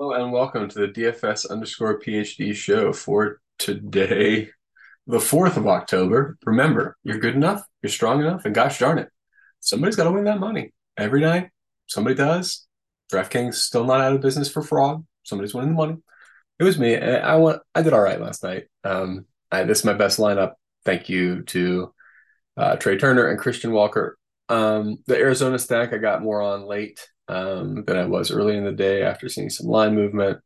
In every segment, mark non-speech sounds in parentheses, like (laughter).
Hello and welcome to the DFS underscore PhD show for today, the 4th of October. Remember, you're good enough, you're strong enough, and gosh darn it, somebody's got to win that money. Every night, somebody does. DraftKings still not out of business for fraud. Somebody's winning the money. It was me. I, went, I did all right last night. Um, I, this is my best lineup. Thank you to uh, Trea Turner and Christian Walker. Um, the Arizona stack I got more on late um, than I was early in the day after seeing some line movement.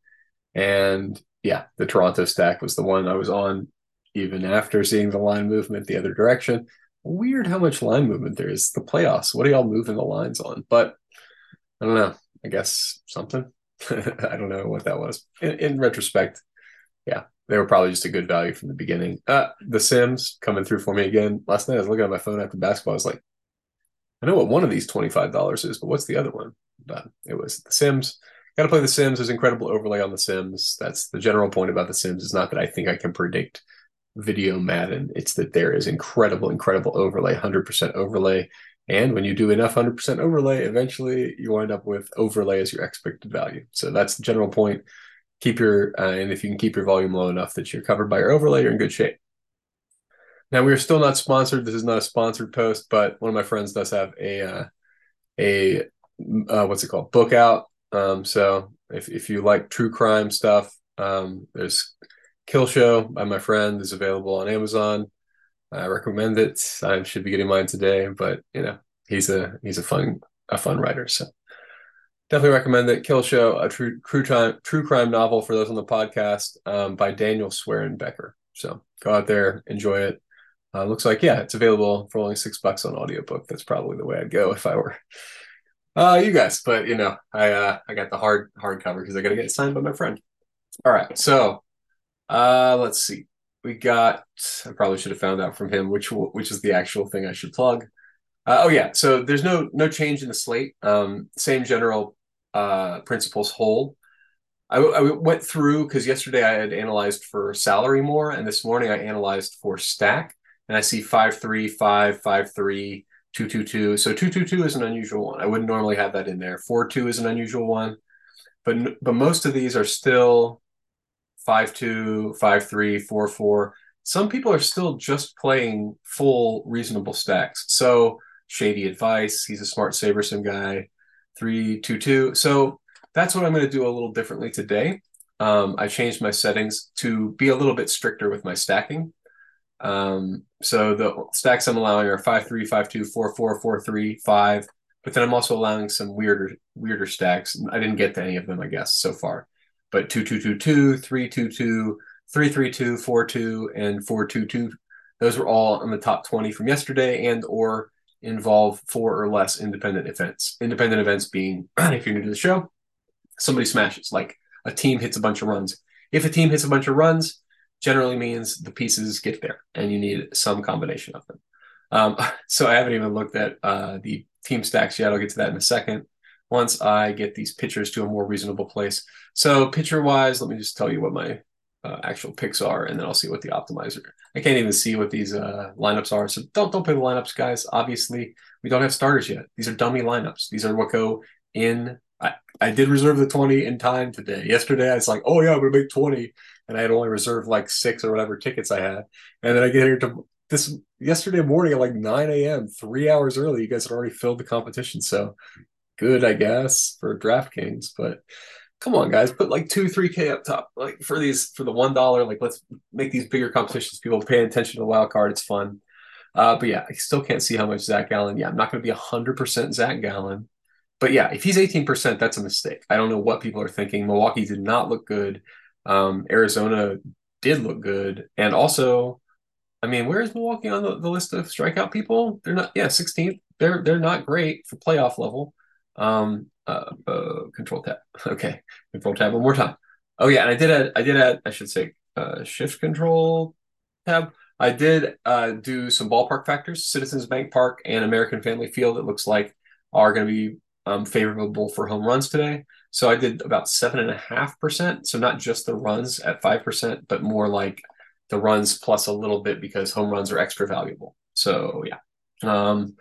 And yeah, the Toronto stack was the one I was on even after seeing the line movement the other direction. Weird how much line movement there is. The playoffs. What are y'all moving the lines on? But I don't know. I guess something. (laughs) I don't know what that was. In, in, retrospect, yeah, they were probably just a good value from the beginning. Uh, the Sims coming through for me again. Last night I was looking at my phone after basketball. I was like, I know what one of these $25 is, but what's the other one? But it was The Sims. Got to play The Sims. There's incredible overlay on The Sims. That's the general point about The Sims. Is not that I think I can predict video Madden. It's that there is incredible, incredible overlay, 100% overlay. And when you do enough 100% overlay, eventually you wind up with overlay as your expected value. So that's the general point. Keep your, uh, and if you can keep your volume low enough that you're covered by your overlay, you're in good shape. Now we are still not sponsored. This is not a sponsored post, but one of my friends does have a uh, a uh, what's it called book out. Um, so if if you like true crime stuff, um, there's Kill Show by my friend is available on Amazon. I recommend it. I should be getting mine today, but you know he's a he's a fun a fun writer. So definitely recommend it. Kill Show, a true true crime true crime novel for those on the podcast um, by Daniel Swearin Becker. So go out there, enjoy it. Uh, looks like yeah, it's available for only six bucks on audiobook. That's probably the way I'd go if I were uh you guys. But you know, I uh I got the hard hardcover because I gotta get it signed by my friend. All right, so uh let's see. We got I probably should have found out from him which which is the actual thing I should plug. Uh, oh yeah, so there's no no change in the slate. Um, same general uh, principles hold. I, I went through because yesterday I had analyzed for salary more, and this morning I analyzed for stack and I see five three five five three two two two. So two two two is an unusual one. I wouldn't normally have that in there. Four two is an unusual one, but but most of these are still five two five three four four. Some people are still just playing full reasonable stacks. So shady advice. He's a smart SaberSim guy. Three two two. So that's what I'm going to do a little differently today. Um, I changed my settings to be a little bit stricter with my stacking. Um, so the stacks I'm allowing are five three, five two, four four, four three, five. But then I'm also allowing some weirder weirder stacks. I didn't get to any of them, I guess, so far. But two two two two, three two two, three three two, four two, and four two two. Those were all in the top twenty from yesterday, and or involve four or less independent events. Independent events being, (clears throat) if you're new to the show, somebody smashes, like a team hits a bunch of runs. If a team hits a bunch of runs, generally means the pieces get there and you need some combination of them. Um, (laughs) so I haven't even looked at uh, the team stacks yet. I'll get to that in a second once I get these pitchers to a more reasonable place. So pitcher wise, let me just tell you what my uh, actual picks are, and then I'll see what the optimizer. I can't even see what these uh, lineups are, so don't don't play the lineups, guys. Obviously, we don't have starters yet. These are dummy lineups. These are what go in. I, I did reserve the twenty in time today. Yesterday, I was like, oh yeah, I'm gonna make twenty, and I had only reserved like six or whatever tickets I had. And then I get here to this yesterday morning at like 9 a.m., three hours early. You guys had already filled the competition. So good, I guess, for DraftKings. But come on, guys, put like two, three K up top. Like for these for the one dollar, like let's make these bigger competitions. People pay attention to the wild card. It's fun. Uh, but yeah, I still can't see how much Zach Gallen. Yeah, I'm not going to be 100% Zach Gallen. But yeah, if he's 18%, that's a mistake. I don't know what people are thinking. Milwaukee did not look good. Um, Arizona did look good, and also, I mean, where is Milwaukee on the, the list of strikeout people? They're not. Yeah, 16th. They're they're not great for playoff level. Um, uh, uh, control tab. (laughs) Okay, control tab one more time. Oh yeah, and I did add. I did add. I should say uh, shift control tab. I did uh, do some ballpark factors. Citizens Bank Park and American Family Field. It looks like are going to be um, favorable for home runs today. So I did about seven and a half percent. So not just the runs at five percent, but more like the runs plus a little bit because home runs are extra valuable. So yeah. Um,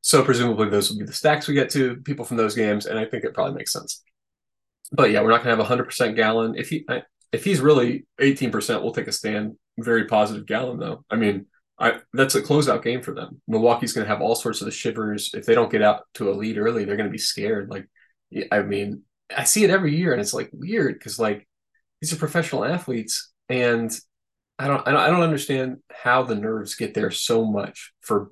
so presumably those will be the stacks we get to people from those games, and I think it probably makes sense. but yeah, we're not gonna have hundred percent Gallen. If he if he's really eighteen percent, we'll take a stand. Very positive Gallen though. I mean, I that's a closeout game for them. Milwaukee's gonna have all sorts of the shivers. If they don't get out to a lead early, they're gonna be scared. Like, I mean, I see it every year, and it's like weird because like these are professional athletes, and I don't, I don't I don't understand how the nerves get there so much for.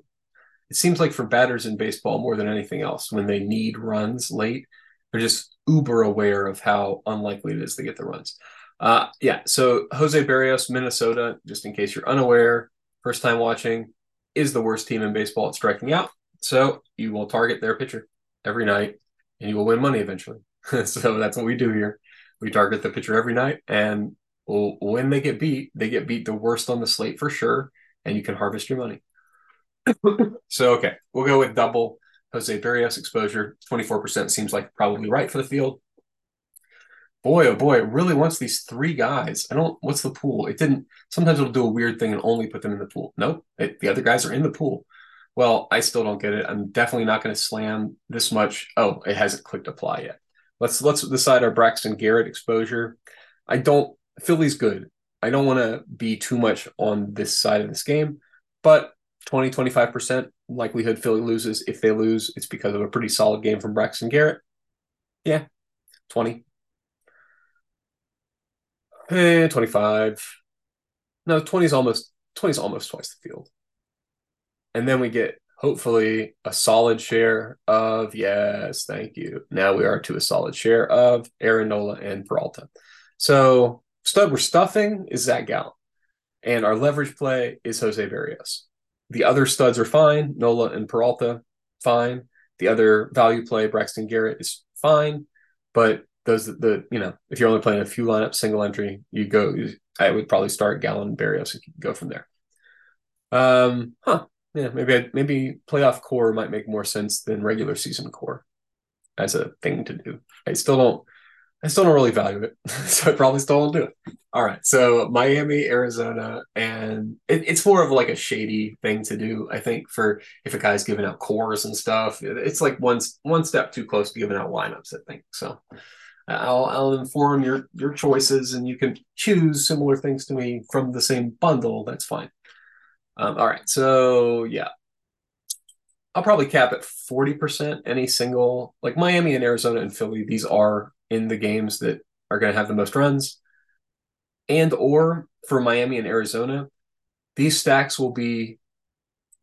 It seems like for batters in baseball more than anything else, when they need runs late, they're just uber aware of how unlikely it is to get the runs. Uh, yeah, so Jose Berrios, Minnesota, just in case you're unaware, first time watching, is the worst team in baseball at striking out. So you will target their pitcher every night and you will win money eventually. (laughs) so that's what we do here. We target the pitcher every night. And when they get beat, they get beat the worst on the slate for sure. And you can harvest your money. (coughs) so, okay, we'll go with double Jose Berrios exposure. 24% seems like probably right for the field boy, oh boy, it really wants these three guys. I don't, what's the pool? It didn't, sometimes it'll do a weird thing and only put them in the pool. Nope, it, the other guys are in the pool. Well, I still don't get it. I'm definitely not going to slam this much. Oh, it hasn't clicked apply yet. Let's let's decide our Braxton Garrett exposure. I don't Philly's good. I don't want to be too much on this side of this game, but 20 25% likelihood Philly loses. If they lose, it's because of a pretty solid game from Braxton Garrett. Yeah, 20 Eh, 25. No, 20 is almost 20 is almost twice the field. And then we get hopefully a solid share of yes, thank you. Now we are to a solid share of Aaron Nola and Peralta. So stud we're stuffing is Zach Gallen. And our leverage play is Jose Berrios. The other studs are fine. Nola and Peralta, fine. The other value play, Braxton Garrett, is fine. But those the you know if you're only playing a few lineups single entry you go i would probably start Gallen berrios and go from there um huh yeah maybe I, maybe playoff core might make more sense than regular season core as a thing to do i still don't i still don't really value it (laughs) so i probably still don't do it all right so miami arizona and it, it's more of like a shady thing to do i think for if a guy's giving out cores and stuff it's like one one step too close to giving out lineups i think so uh, I'll, I'll inform your your choices, and you can choose similar things to me from the same bundle. That's fine. Um, all right, so yeah, I'll probably cap at forty percent any single like Miami and Arizona and Philly. These are in the games that are going to have the most runs, and or for Miami and Arizona, these stacks will be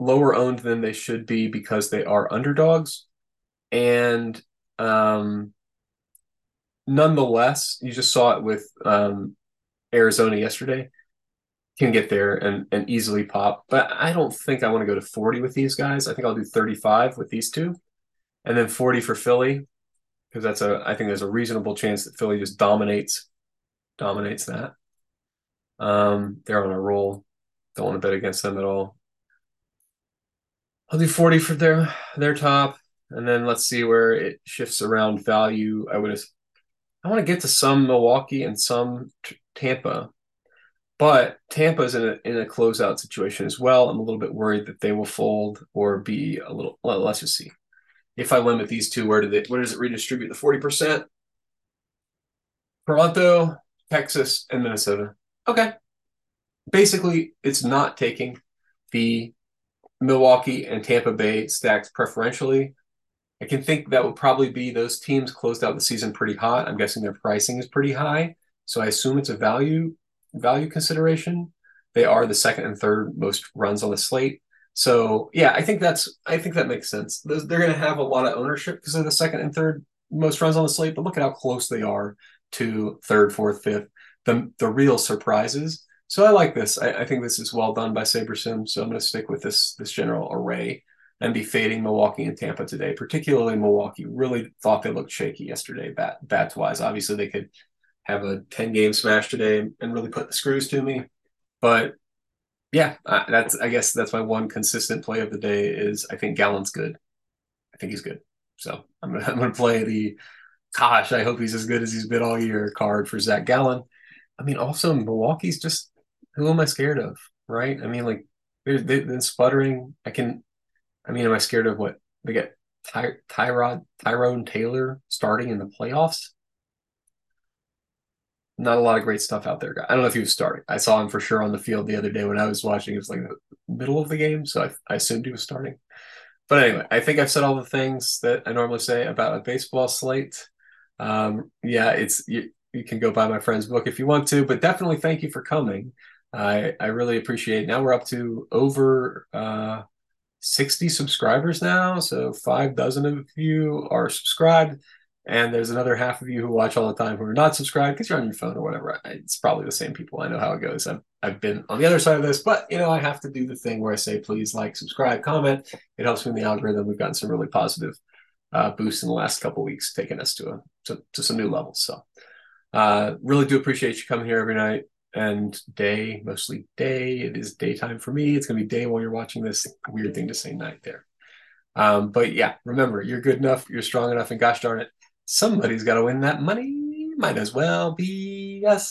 lower owned than they should be because they are underdogs, and um, nonetheless, you just saw it with um, Arizona yesterday. Can get there and, and easily pop, but I don't think I want to go to 40 with these guys. I think I'll do 35 with these two, and then 40 for Philly because that's a I think there's a reasonable chance that Philly just dominates dominates that. Um, they're on a roll. Don't want to bet against them at all. I'll do 40 for their their top, and then let's see where it shifts around value. I would I want to get to some Milwaukee and some Tampa, but Tampa's in a in a closeout situation as well. I'm a little bit worried that they will fold or be a little. Well, let's just see. If I limit these two, where do they? Where does it redistribute the forty percent? Toronto, Texas, and Minnesota. Okay. Basically, it's not taking the Milwaukee and Tampa Bay stacks preferentially. I can think that would probably be those teams closed out the season pretty hot. I'm guessing their pricing is pretty high, so I assume it's a value value consideration. They are the second and third most runs on the slate. So yeah, I think that's I think that makes sense. They're going to have a lot of ownership because they're the second and third most runs on the slate. But look at how close they are to third, fourth, fifth. The the real surprises. So I like this. I, I think this is well done by SaberSim. So I'm going to stick with this this general array and be fading Milwaukee and Tampa today, particularly Milwaukee. Really thought they looked shaky yesterday, bat bats wise. Obviously, they could have a 10 game smash today and really put the screws to me. But yeah, that's I guess that's my one consistent play of the day is I think Gallen's good. I think he's good. So I'm gonna, (laughs) I'm gonna play the gosh, I hope he's as good as he's been all year card for Zach Gallen. I mean, also Milwaukee's just who am I scared of, right? I mean, like they're, they've been sputtering. I can I mean, am I scared of what they get Ty- Tyrod Tyrone Taylor starting in the playoffs? Not a lot of great stuff out there. I don't know if he was starting. I saw him for sure on the field the other day when I was watching. It was like the middle of the game, so I, I assumed he was starting. But anyway, I think I've said all the things that I normally say about a baseball slate. Um, yeah, it's you, you can go buy my friend's book if you want to, but definitely thank you for coming. I I really appreciate. It. Now we're up to over uh, 60 subscribers now, so five dozen of you are subscribed. And there's another half of you who watch all the time who are not subscribed because you're on your phone or whatever. It's probably the same people. I know how it goes. I've, I've been on the other side of this, but you know, I have to do the thing where I say, please like, subscribe, comment. It helps me in the algorithm. We've gotten some really positive uh, boosts in the last couple weeks, taking us to a to, to some new levels. So, uh, really do appreciate you coming here every night and day, mostly day. It is daytime for me. It's gonna be day while you're watching this. Weird thing to say night there. Um, but yeah, remember, you're good enough, you're strong enough, and gosh darn it, somebody's got to win that money. Might as well be us.